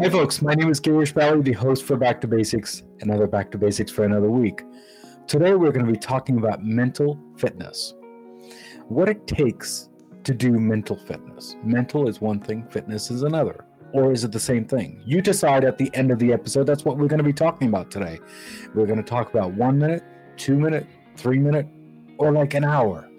Hi, folks. My name is Girish Bally, the host for Back to Basics, another Back to Basics for another week. Today, we're going to be talking about mental fitness. What it takes to do mental fitness. Mental is one thing, fitness is another. Or is it the same thing? You decide at the end of the episode. That's what we're going to be talking about today. We're going to talk about one minute, two minute, three minute, or like an hour.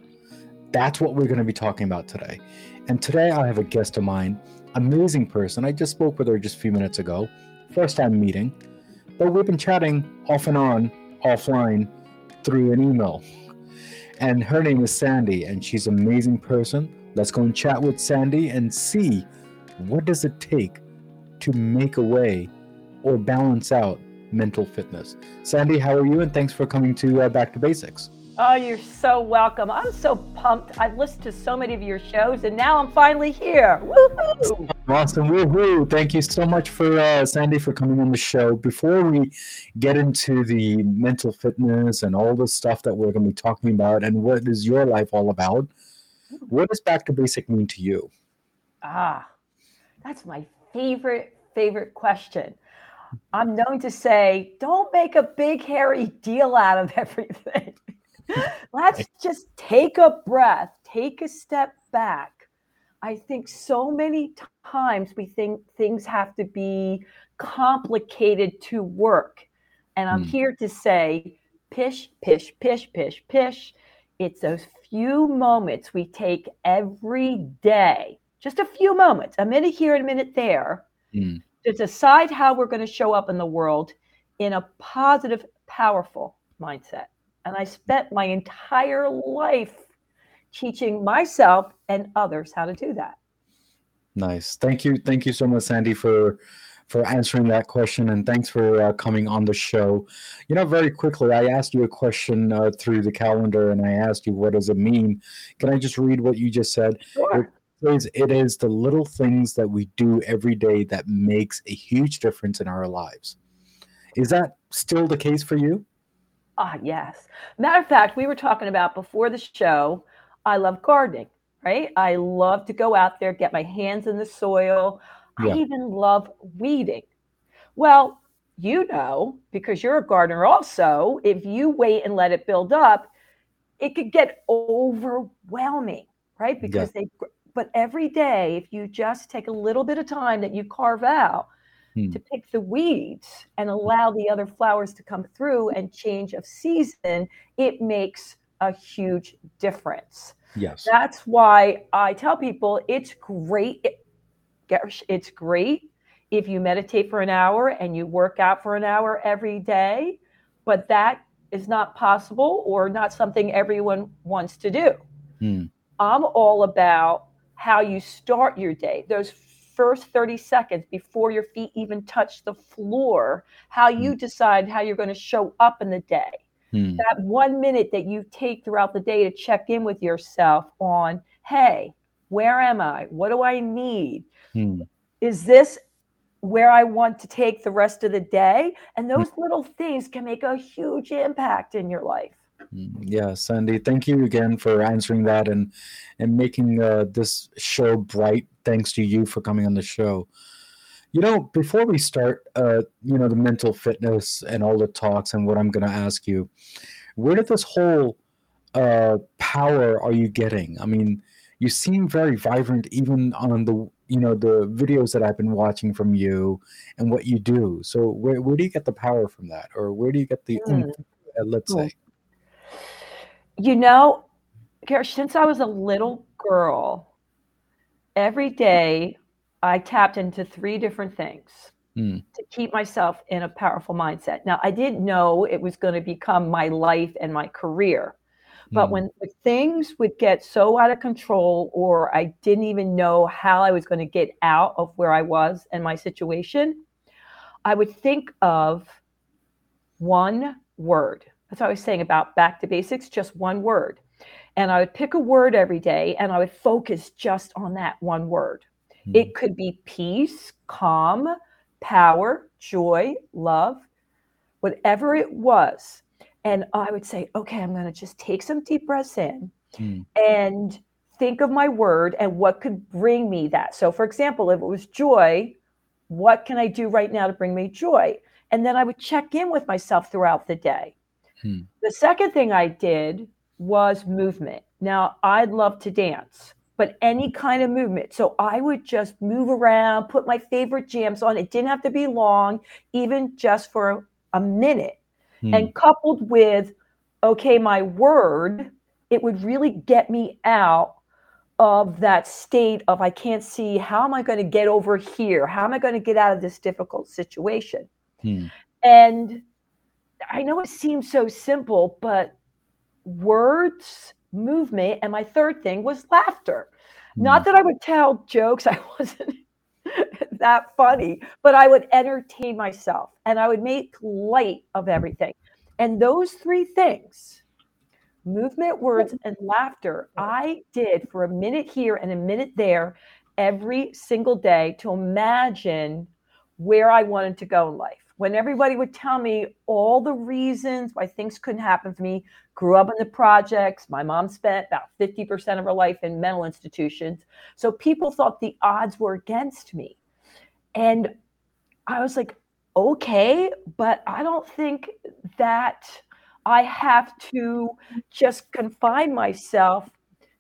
That's what we're going to be talking about today. And today, I have a guest of mine amazing person. I just spoke with her just a few minutes ago, first time meeting, but we've been chatting off and on, offline, through an email. And her name is Sandy, and she's an amazing person. Let's go and chat with Sandy and see what does it take to make a way or balance out mental fitness. Sandy, how are you? And thanks for coming to uh, Back to Basics. Oh, you're so welcome. I'm so pumped. I've listened to so many of your shows, and now I'm finally here. Woohoo! Awesome. Woohoo. Thank you so much for uh, Sandy for coming on the show. Before we get into the mental fitness and all the stuff that we're going to be talking about and what is your life all about, what does back to basic mean to you? Ah, that's my favorite, favorite question. I'm known to say, don't make a big, hairy deal out of everything. Let's just take a breath, take a step back. I think so many times we think things have to be complicated to work. And I'm mm. here to say, pish, pish, pish, pish, pish. It's those few moments we take every day, just a few moments, a minute here and a minute there, mm. to decide how we're going to show up in the world in a positive, powerful mindset. And I spent my entire life teaching myself and others how to do that. Nice. Thank you. Thank you so much, Sandy, for for answering that question and thanks for uh, coming on the show. You know, very quickly, I asked you a question uh, through the calendar and I asked you, what does it mean? Can I just read what you just said? Sure. It is, it is the little things that we do every day that makes a huge difference in our lives. Is that still the case for you? Ah, yes. Matter of fact, we were talking about before the show, I love gardening, right? I love to go out there, get my hands in the soil. Yeah. I even love weeding. Well, you know, because you're a gardener also, if you wait and let it build up, it could get overwhelming, right? Because yeah. they, but every day, if you just take a little bit of time that you carve out, hmm. to pick the weeds and allow the other flowers to come through and change of season, it makes a huge difference. Yes. That's why I tell people it's great. It's great if you meditate for an hour and you work out for an hour every day, but that is not possible or not something everyone wants to do. Hmm. I'm all about how you start your day. Those first 30 seconds before your feet even touch the floor, how you mm. decide how you're going to show up in the day. Mm. That one minute that you take throughout the day to check in with yourself on, hey, where am I? What do I need? Mm. Is this where I want to take the rest of the day? And hmm. those little things can make a huge impact in your life. Mm, yeah, Sandy, thank you again for answering that and and making uh, this show bright. Thanks to you for coming on the show. You know, before we start, uh, you know, the mental fitness and all the talks and what I'm going to ask you, where did this whole uh, power are you getting? I mean, you seem very vibrant, even on the you know the videos that I've been watching from you and what you do. So where where do you get the power from that, or where do you get the mm. let's say? You know, since I was a little girl, every day I tapped into three different things mm. to keep myself in a powerful mindset. Now, I didn't know it was going to become my life and my career. But mm. when things would get so out of control, or I didn't even know how I was going to get out of where I was and my situation, I would think of one word that's what I was saying about back to basics, just one word. And I would pick a word every day and I would focus just on that one word. Mm-hmm. It could be peace, calm, power, joy, love, whatever it was. And I would say, okay, I'm going to just take some deep breaths in mm. and think of my word and what could bring me that. So, for example, if it was joy, what can I do right now to bring me joy? And then I would check in with myself throughout the day. Hmm. The second thing I did was movement. Now, I'd love to dance, but any kind of movement. So I would just move around, put my favorite jams on. It didn't have to be long, even just for a minute. Hmm. And coupled with, okay, my word, it would really get me out of that state of I can't see how am I going to get over here? How am I going to get out of this difficult situation? Hmm. And I know it seems so simple, but words, movement, and my third thing was laughter. Hmm. Not that I would tell jokes, I wasn't that funny, but I would entertain myself and I would make light of everything. And those three things movement, words, and laughter, I did for a minute here and a minute there every single day to imagine where I wanted to go in life. When everybody would tell me all the reasons why things couldn't happen for me, grew up in the projects, my mom spent about 50% of her life in mental institutions. So people thought the odds were against me. And I was like, okay, but I don't think that I have to just confine myself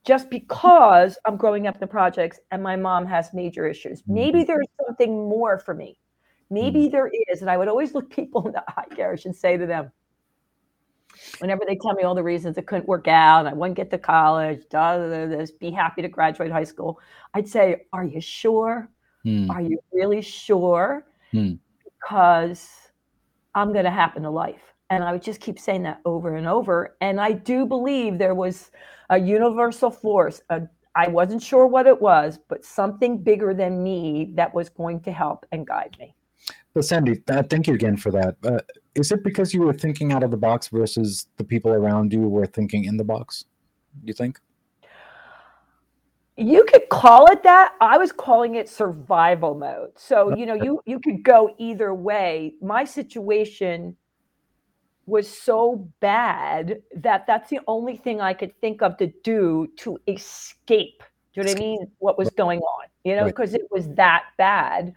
just because I'm growing up in the projects and my mom has major issues. Maybe mm-hmm. there's something more for me. Maybe mm. there is. And I would always look people in the eye, Garish, and say to them, whenever they tell me all the reasons it couldn't work out, I wouldn't get to college, da, da, da, this, be happy to graduate high school, I'd say, Are you sure? Mm. Are you really sure? Mm. Because I'm going to happen to life. And I would just keep saying that over and over. And I do believe there was a universal force. I wasn't sure what it was, but something bigger than me that was going to help and guide me. But Sandy, uh, thank you again for that. Uh, is it because you were thinking out of the box versus the people around you were thinking in the box? You think? You could call it that. I was calling it survival mode. So you know, you you could go either way. My situation was so bad that that's the only thing I could think of to do to escape. Do you know what I mean? What was going on? You know, because right. it was that bad.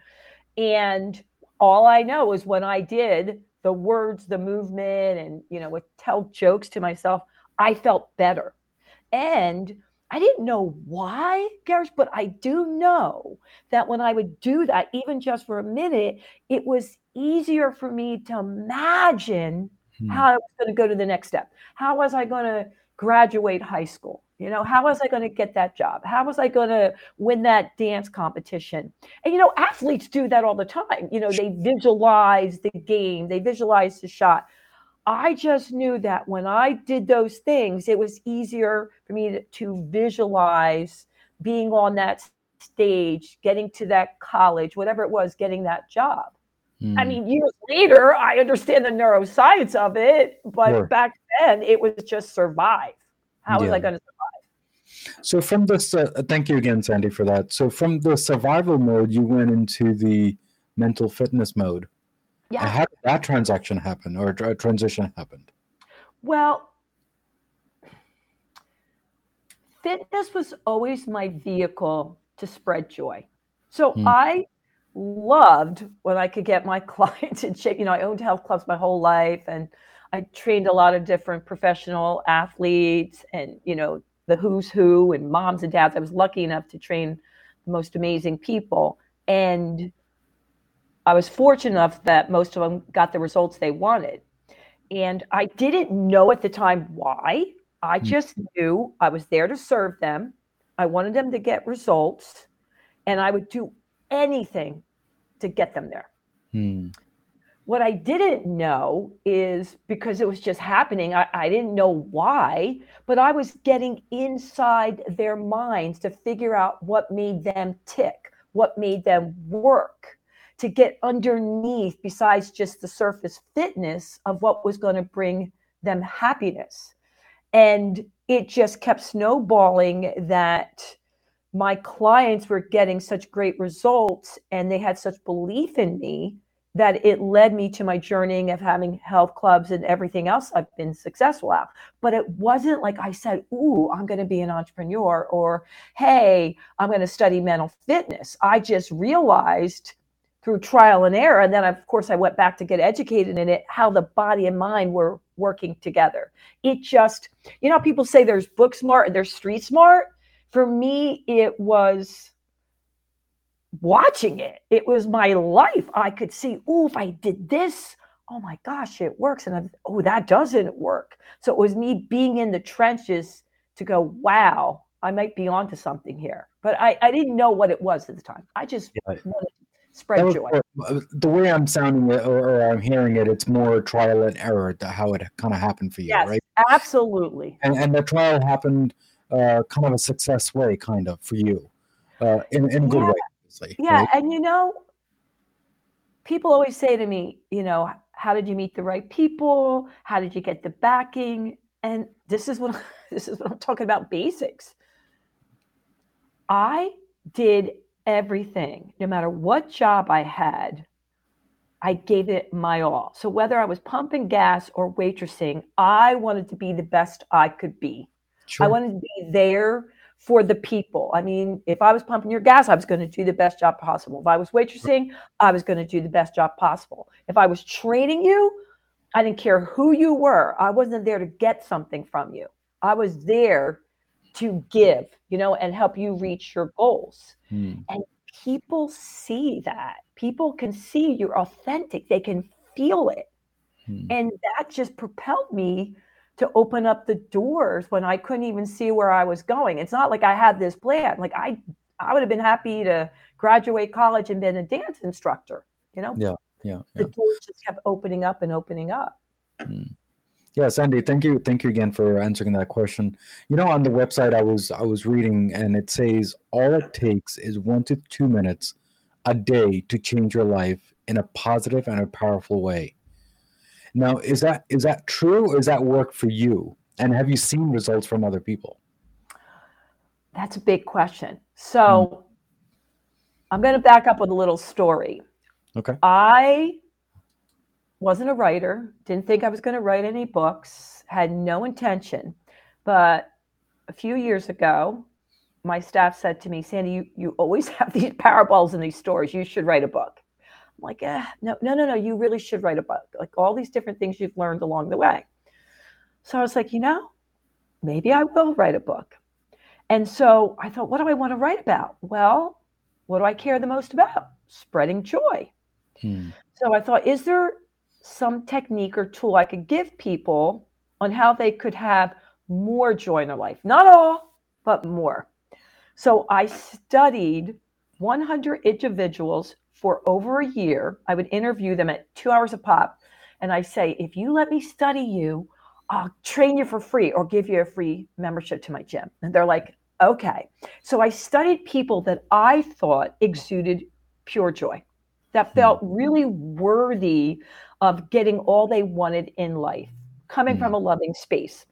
And all I know is when I did the words, the movement, and you know, would tell jokes to myself, I felt better. And I didn't know why, Garish, but I do know that when I would do that, even just for a minute, it was easier for me to imagine hmm. how I was going to go to the next step. How was I going to graduate high school? You know, how was I going to get that job? How was I going to win that dance competition? And, you know, athletes do that all the time. You know, they visualize the game, they visualize the shot. I just knew that when I did those things, it was easier for me to, to visualize being on that stage, getting to that college, whatever it was, getting that job. Mm. I hmm. mean, years later, I understand the neuroscience of it, but sure. back then it was just survive. How yeah. was I going to survive? So from this, uh, thank you again, Sandy, for that. So from the survival mode, you went into the mental fitness mode. Yeah. How did that transaction happen or transition happened? Well, fitness was always my vehicle to spread joy. So hmm. I loved when I could get my clients in shape. You know, I owned health clubs my whole life and I trained a lot of different professional athletes and, you know, the who's who and moms and dads. I was lucky enough to train the most amazing people. And I was fortunate enough that most of them got the results they wanted. And I didn't know at the time why. I hmm. just knew I was there to serve them. I wanted them to get results, and I would do anything to get them there. Hmm. What I didn't know is because it was just happening, I, I didn't know why, but I was getting inside their minds to figure out what made them tick, what made them work, to get underneath, besides just the surface fitness of what was going to bring them happiness. And it just kept snowballing that my clients were getting such great results and they had such belief in me that it led me to my journeying of having health clubs and everything else I've been successful at. But it wasn't like I said, Ooh, I'm going to be an entrepreneur or, Hey, I'm going to study mental fitness. I just realized through trial and error. And then, of course, I went back to get educated in it, how the body and mind were working together. It just, you know, people say there's book smart and there's street smart. For me, it was watching it. It was my life. I could see, oh, if I did this, oh my gosh, it works. And I'm, oh, that doesn't work. So it was me being in the trenches to go, wow, I might be onto something here. But I, I didn't know what it was at the time. I just yeah. wanted to spread joy. Uh, the way I'm sounding it or, or, I'm hearing it, it's more trial and error to how it kind of happened for you, yes, right? Absolutely. And, and the trial happened uh, kind of a success way, kind of for you, uh, in, in a good yeah. way. Obviously, yeah. Right? And you know, people always say to me, you know, how did you meet the right people? How did you get the backing? And this is what this is what I'm talking about basics. I did everything, no matter what job I had, I gave it my all. So whether I was pumping gas or waitressing, I wanted to be the best I could be. Sure. I wanted to be there for the people. I mean, if I was pumping your gas, I was going to do the best job possible. If I was waitressing, I was going to do the best job possible. If I was training you, I didn't care who you were. I wasn't there to get something from you. I was there to give, you know, and help you reach your goals. Mm. And people see that. People can see you're authentic. They can feel it. Mm. And that just propelled me to open up the doors when I couldn't even see where I was going. It's not like I had this plan. Like I I would have been happy to graduate college and been a dance instructor, you know? Yeah. Yeah. The doors just kept opening up and opening up. Mm. Yeah, Sandy, thank you, thank you again for answering that question. You know, on the website I was I was reading, and it says all it takes is one to two minutes a day to change your life in a positive and a powerful way. Now, is that is that true, or is that work for you? And have you seen results from other people? That's a big question. So, mm. I'm going to back up with a little story. Okay. I wasn't a writer, didn't think I was going to write any books, had no intention. But a few years ago, my staff said to me, Sandy, you, you always have these parables and these stories. You should write a book. I'm like, eh, no, no, no, no, you really should write a book. Like all these different things you've learned along the way. So I was like, you know, maybe I will write a book. And so I thought, what do I want to write about? Well, what do I care the most about? Spreading joy. Hmm. So I thought, is there some technique or tool I could give people on how they could have more joy in their life. Not all, but more. So I studied 100 individuals for over a year. I would interview them at two hours a pop. And I say, if you let me study you, I'll train you for free or give you a free membership to my gym. And they're like, okay. So I studied people that I thought exuded pure joy, that hmm. felt really worthy of getting all they wanted in life, coming mm. from a loving space.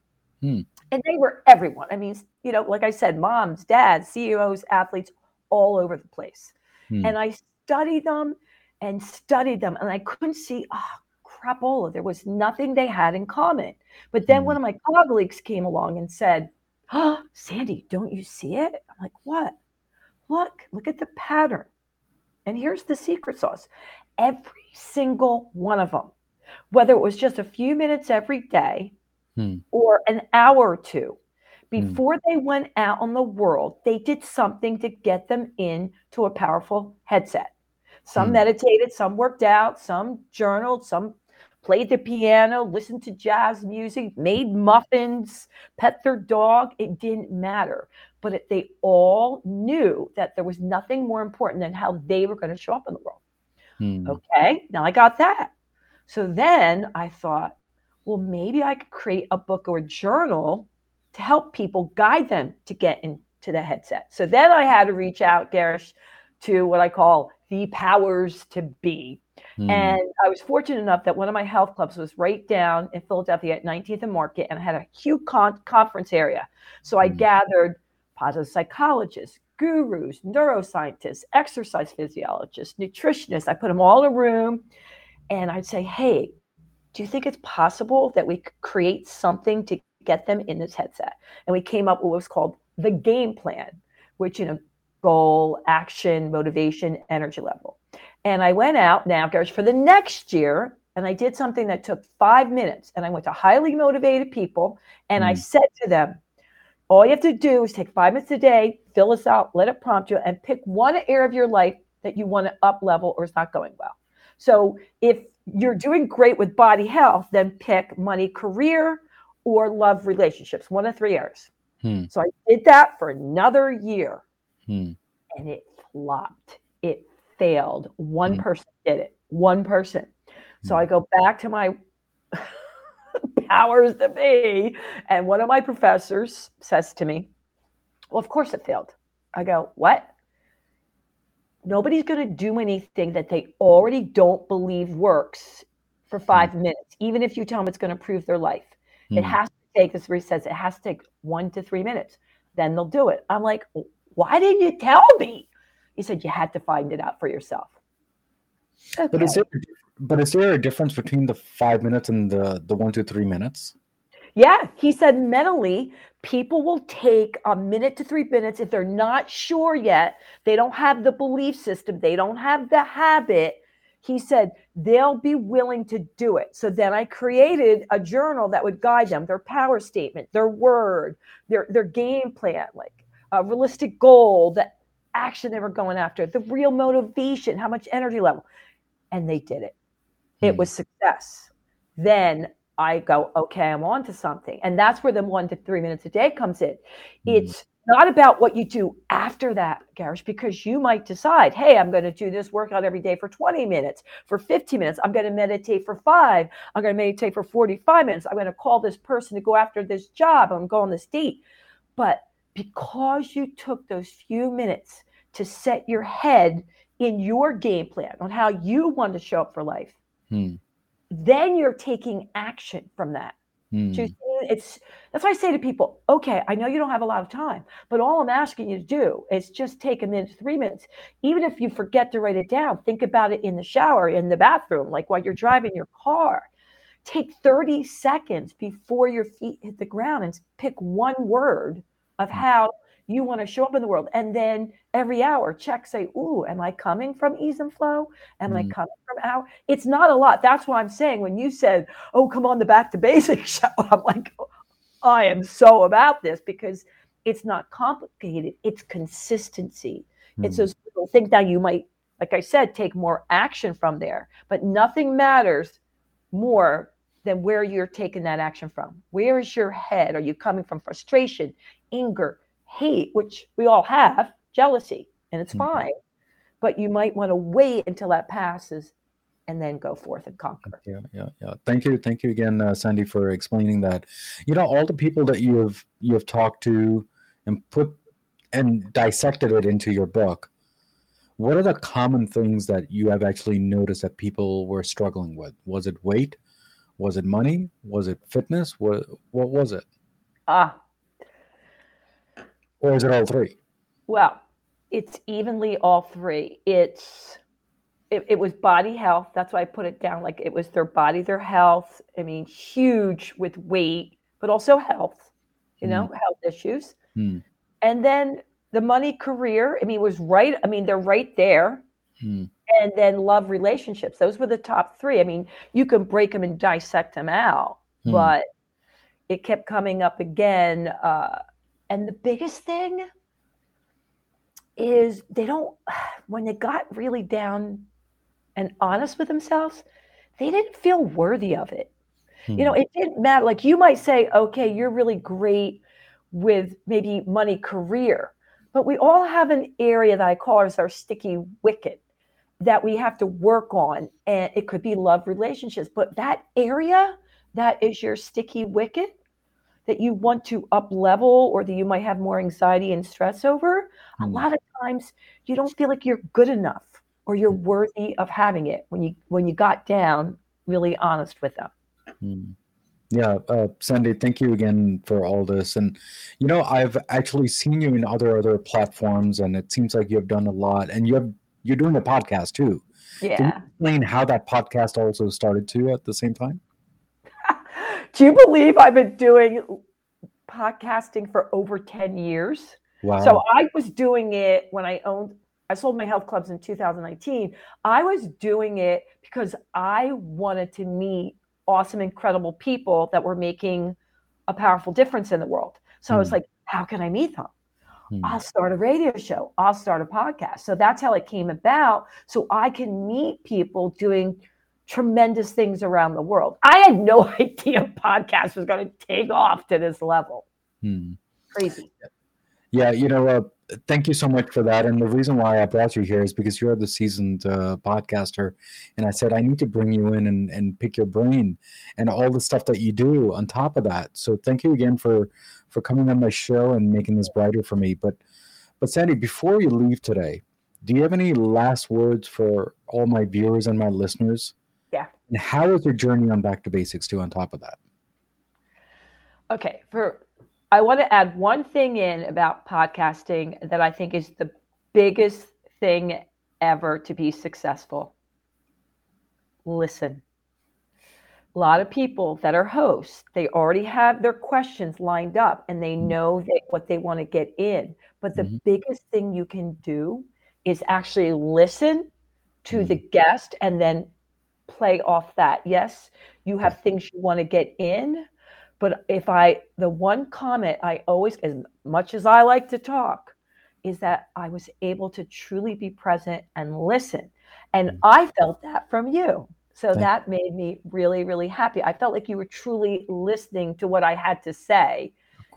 Mm. And they were everyone. I mean, you know, like I said, moms, dads, CEOs, athletes, all over the place. Mm. And I studied them and studied them, and I couldn't see, oh, crapola. There was nothing they had in common. But then one hmm. of my colleagues came along and said, Oh, Sandy, don't you see it? I'm like, What? Look, look at the pattern. And here's the secret sauce every single one of them, whether it was just a few minutes every day hmm. or an hour or two. Hmm. Before hmm. they went out on the world, they did something to get them into a powerful headset. Some hmm. meditated, some worked out, some journaled, some played the piano, listened to jazz music, made muffins, pet their dog. It didn't matter. But it, they all knew that there was nothing more important than how they were going to show up in the world. Hmm. Okay, now I got that. So then I thought, well, maybe I could create a book or a journal to help people guide them to get into the headset. So then I had to reach out, Garish, to what I call the powers to be. Hmm. And I was fortunate enough that one of my health clubs was right down in Philadelphia at 19th and Market, and I had a huge con- conference area. So I hmm. gathered positive psychologists, gurus, neuroscientists, exercise physiologists, nutritionists. I put them all in a room and I'd say, hey, do you think it's possible that we could create something to get them in this headset? And we came up with what was called the game plan, which, you know, goal, action, motivation, energy level. And I went out now, Garish, for the next year, and I did something that took five minutes. And I went to highly motivated people, and mm. I said to them, all you have to do is take five minutes a day, fill this out, let it prompt you, and pick one area of your life that you want to up level or is not going well. So if you're doing great with body health, then pick money, career, or love relationships, one of three areas. Hmm. So I did that for another year hmm. and it flopped. It failed. One hmm. person did it, one person. So I hmm. go back to my powers to be. And one of my professors says to me, Well, of course it failed. I go, What? Nobody's going to do anything that they already don't believe works for hmm. five minutes, even if you tell them it's going to improve their life. Mm. It hmm. has to take, this where says, it has to take one to three minutes. Then they'll do it. I'm like, why didn't you tell me? He said, you had to find it out for yourself. Okay. But is there but is there a difference between the five minutes and the the one to three minutes? Yeah, he said mentally, people will take a minute to three minutes if they're not sure yet. They don't have the belief system. They don't have the habit. He said they'll be willing to do it. So then I created a journal that would guide them, their power statement, their word, their their game plan, like a realistic goal, the action they were going after, the real motivation, how much energy level. And they did it it hmm. was success. Then I go, okay, I'm on to something. And that's where the one to three minutes a day comes in. Mm. It's not about what you do after that, Garish, because you might decide, hey, I'm going to do this workout every day for 20 minutes, for 15 minutes. I'm going to meditate for five. I'm going to meditate for 45 minutes. I'm going to call this person to go after this job. I'm going to go on this date. But because you took those few minutes to set your head in your game plan on how you want to show up for life, Hmm. Then you're taking action from that. Hmm. It's that's why I say to people, okay, I know you don't have a lot of time, but all I'm asking you to do is just take a minute, three minutes. Even if you forget to write it down, think about it in the shower, in the bathroom, like while you're driving your car. Take 30 seconds before your feet hit the ground and pick one word of hmm. how you want to show up in the world. And then every hour, check, say, Ooh, am I coming from ease and flow? Am mm. I coming from out? It's not a lot. That's why I'm saying when you said, Oh, come on the back to basics show, I'm like, I am so about this because it's not complicated, it's consistency. Mm. It's those little things that you might, like I said, take more action from there, but nothing matters more than where you're taking that action from. Where is your head? Are you coming from frustration, anger, hate, which we all have, jealousy, and it's mm-hmm. fine. But you might want to wait until that passes and then go forth and conquer. Yeah, yeah, yeah. Thank you, thank you again, uh, Sandy, for explaining that. You know, all the people that you have you have talked to and put and dissected it into your book. What are the common things that you have actually noticed that people were struggling with? Was it weight? Was it money? Was it fitness? What what was it? Ah, or is it all three? Well, it's evenly all three. It's it, it, was body health. That's why I put it down. Like it was their body, their health. I mean, huge with weight, but also health. You know, mm. health issues. Mm. And then the money, career. I mean, it was right. I mean, they're right there. Mm. And then love, relationships. Those were the top three. I mean, you can break them and dissect them out, hmm. but it kept coming up again. Uh, and the biggest thing is they don't, when they got really down and honest with themselves, they didn't feel worthy of it. Hmm. You know, it didn't matter. Like you might say, okay, you're really great with maybe money career, but we all have an area that I call as our sticky wicket that we have to work on. And it could be love relationships, but that area that is your sticky wicket, that you want to up level or that you might have more anxiety and stress over, mm. a hmm. lot of times you don't feel like you're good enough or you're hmm. worthy of having it when you when you got down really honest with them. Mm. Yeah, uh, Sandy, thank you again for all this. And you know, I've actually seen you in other other platforms, and it seems like you have done a lot. And you have you're doing a podcast too. Yeah. Can you explain how that podcast also started too at the same time? Do you believe I've been doing podcasting for over 10 years? Wow. So I was doing it when I owned, I sold my health clubs in 2019. I was doing it because I wanted to meet awesome, incredible people that were making a powerful difference in the world. So mm. I was hmm. like, how can I meet them? Mm. I'll start a radio show. I'll start a podcast. So that's how it came about. So I can meet people doing tremendous things around the world. I had no idea podcast was going to take off to this level. Mm. Crazy. Yeah, you know, uh, thank you so much for that. And the reason why I brought you here is because you're the seasoned uh, podcaster, and I said I need to bring you in and, and pick your brain and all the stuff that you do on top of that. So thank you again for for coming on my show and making this brighter for me. But but Sandy, before you leave today, do you have any last words for all my viewers and my listeners? And how is your journey on Back to Basics too? On top of that. Okay, for I want to add one thing in about podcasting that I think is the biggest thing ever to be successful. Listen. A lot of people that are hosts, they already have their questions lined up and they know that what they want to get in. But the mm-hmm. biggest thing you can do is actually listen to mm-hmm. the guest and then play off that. Yes, you have things you want to get in, but if I, the one comment I always, as much as I like to talk, is that I was able to truly be present and listen. And mm-hmm. I felt that from you. So that made me really, really happy. I felt like you were truly listening to what I had to say.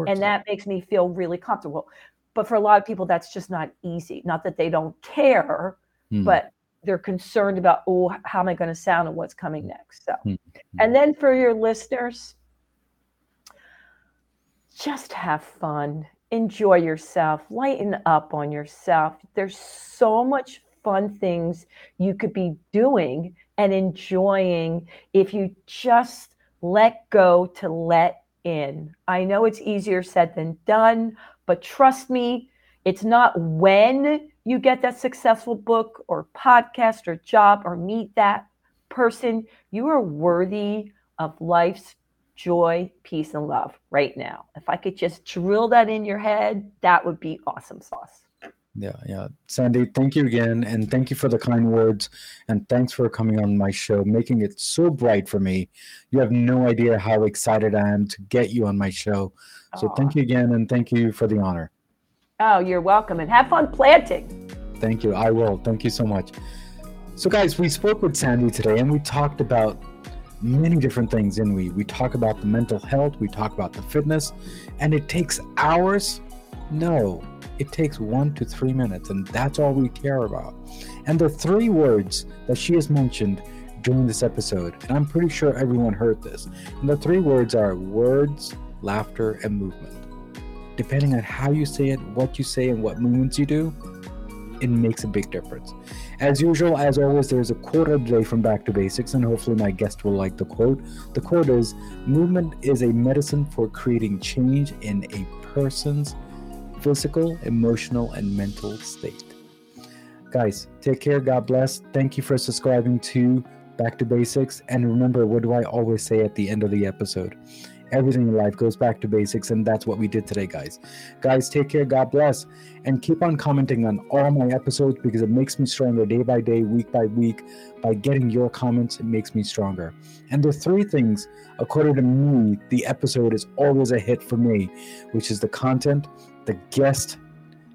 And that makes me feel really comfortable. But for a lot of people, that's just not easy. Not that they don't care, mm. but they're concerned about, oh, how am I going to sound and what's coming next? So, mm. and then for your listeners, just have fun, enjoy yourself, lighten up on yourself. There's so much fun things you could be doing and enjoying if you just let go to let in. I know it's easier said than done, but trust me, it's not when you get that successful book or podcast or job or meet that person. You are worthy of life's joy, peace, and love right now. If I could just drill that in your head, that would be awesome sauce. Yeah, yeah. Sandy, thank you again. And thank you for the kind words. And thanks for coming on my show, making it so bright for me. You have no idea how excited I am to get you on my show. So Aww. thank you again. And thank you for the honor. Oh, you're welcome. And have fun planting. Thank you. I will. Thank you so much. So, guys, we spoke with Sandy today and we talked about many different things in we we talk about the mental health we talk about the fitness and it takes hours no it takes one to three minutes and that's all we care about and the three words that she has mentioned during this episode and i'm pretty sure everyone heard this and the three words are words laughter and movement depending on how you say it what you say and what movements you do it makes a big difference as usual, as always, there's a quote of the day from Back to Basics, and hopefully my guest will like the quote. The quote is Movement is a medicine for creating change in a person's physical, emotional, and mental state. Guys, take care. God bless. Thank you for subscribing to Back to Basics. And remember, what do I always say at the end of the episode? Everything in life goes back to basics and that's what we did today guys. Guys take care. God bless. And keep on commenting on all my episodes because it makes me stronger day by day week by week. By getting your comments it makes me stronger. And the three things according to me the episode is always a hit for me which is the content the guest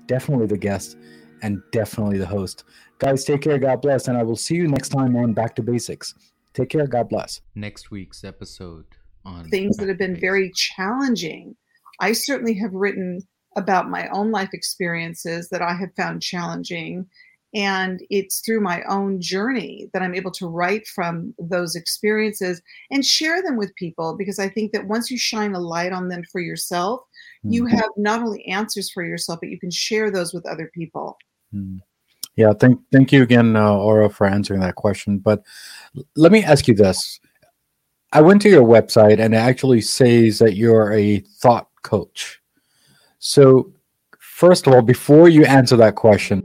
definitely the guest and definitely the host. Guys take care. God bless. And i will see you next time on back to basics. Take care. God bless. Next week's episode on things that have been very challenging. I certainly have written about my own life experiences that I have found challenging. And it's through my own journey that I'm able to write from those experiences and share them with people because I think that once you shine a light on them for yourself, mm-hmm. you have not only answers for yourself, but you can share those with other people. Mm-hmm. Yeah, thank thank you again, uh, Aura, for answering that question. But let me ask you this: I went to your website and it actually says that you're a thought coach. So, first of all, before you answer that question,